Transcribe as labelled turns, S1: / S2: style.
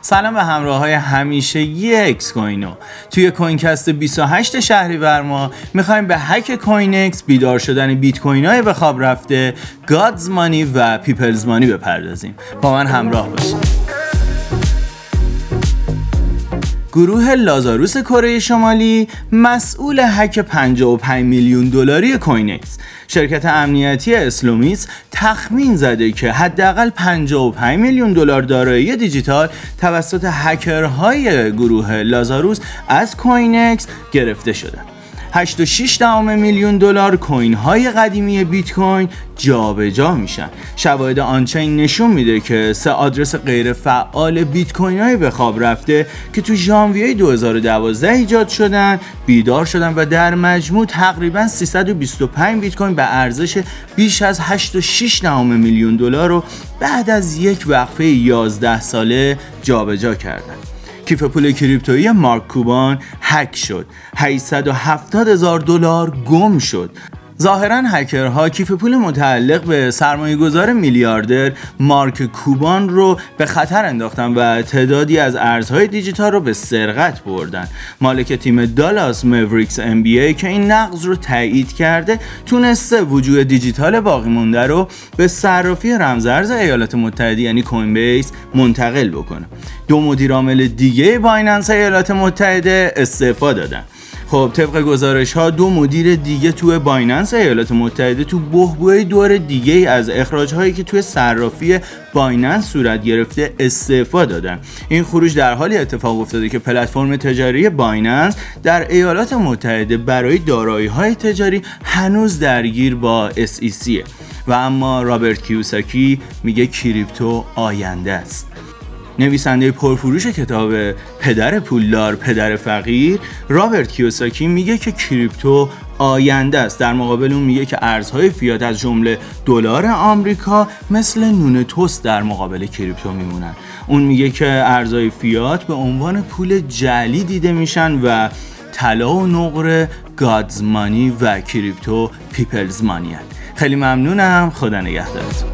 S1: سلام به همراه های همیشگی اکس‌کوینو توی کوینکست 28 شهریور ما می‌خوایم به هک کوینکس بیدار شدن بیت کوین های به خواب رفته God's money و people's money بپردازیم. با من همراه باشید. گروه لازاروس کره شمالی مسئول هک 55 میلیون دلاری کوینکس شرکت امنیتی اسلومیس تخمین زده که حداقل 55 میلیون دلار دارایی دیجیتال توسط هکرهای گروه لازاروس از کوینکس گرفته شده. 8.6 میلیون دلار کوین های قدیمی بیت کوین جابجا میشن. شواهد on-chain نشون میده که سه آدرس غیر فعال بیت کوین های به خواب رفته که تو ژانویه 2012 ایجاد شدن بیدار شدن و در مجموع تقریبا 325 بیت کوین به ارزش بیش از 8.6 میلیون دلار رو بعد از یک وقفه 11 ساله جابجا کردن. کیف پول کریپتویی مارک کوبان هک شد. 870 هزار دلار گم شد. ظاهرا هکرها کیف پول متعلق به سرمایه گذار میلیاردر مارک کوبان رو به خطر انداختن و تعدادی از ارزهای دیجیتال رو به سرقت بردن. مالک تیم دالاس موریکس ام بی ای که این نقض رو تایید کرده تونسته وجوه دیجیتال باقی مونده رو به صرافی رمزارز ایالات متحده یعنی کوین بیس منتقل بکنه. دو مدیر عامل دیگه بایننس ایالات متحده استعفا دادن. خب طبق گزارش ها دو مدیر دیگه تو بایننس ایالات متحده تو بحبوحه دور دیگه از اخراج هایی که توی صرافی بایننس صورت گرفته استعفا دادن. این خروج در حالی اتفاق افتاده که پلتفرم تجاری بایننس در ایالات متحده برای دارایی های تجاری هنوز درگیر با SEC و اما رابرت کیوساکی میگه کریپتو آینده است. نویسنده پرفروش کتاب پدر پولدار پدر فقیر رابرت کیوساکی میگه که کریپتو آینده است. در مقابل اون میگه که ارزهای فیات از جمله دلار آمریکا مثل نون توست در مقابل کریپتو میمونن. اون میگه که ارزهای فیات به عنوان پول جعلی دیده میشن و طلا و نقره God's money و کریپتو people's money خیلی ممنونم. خدا نگهدارتون.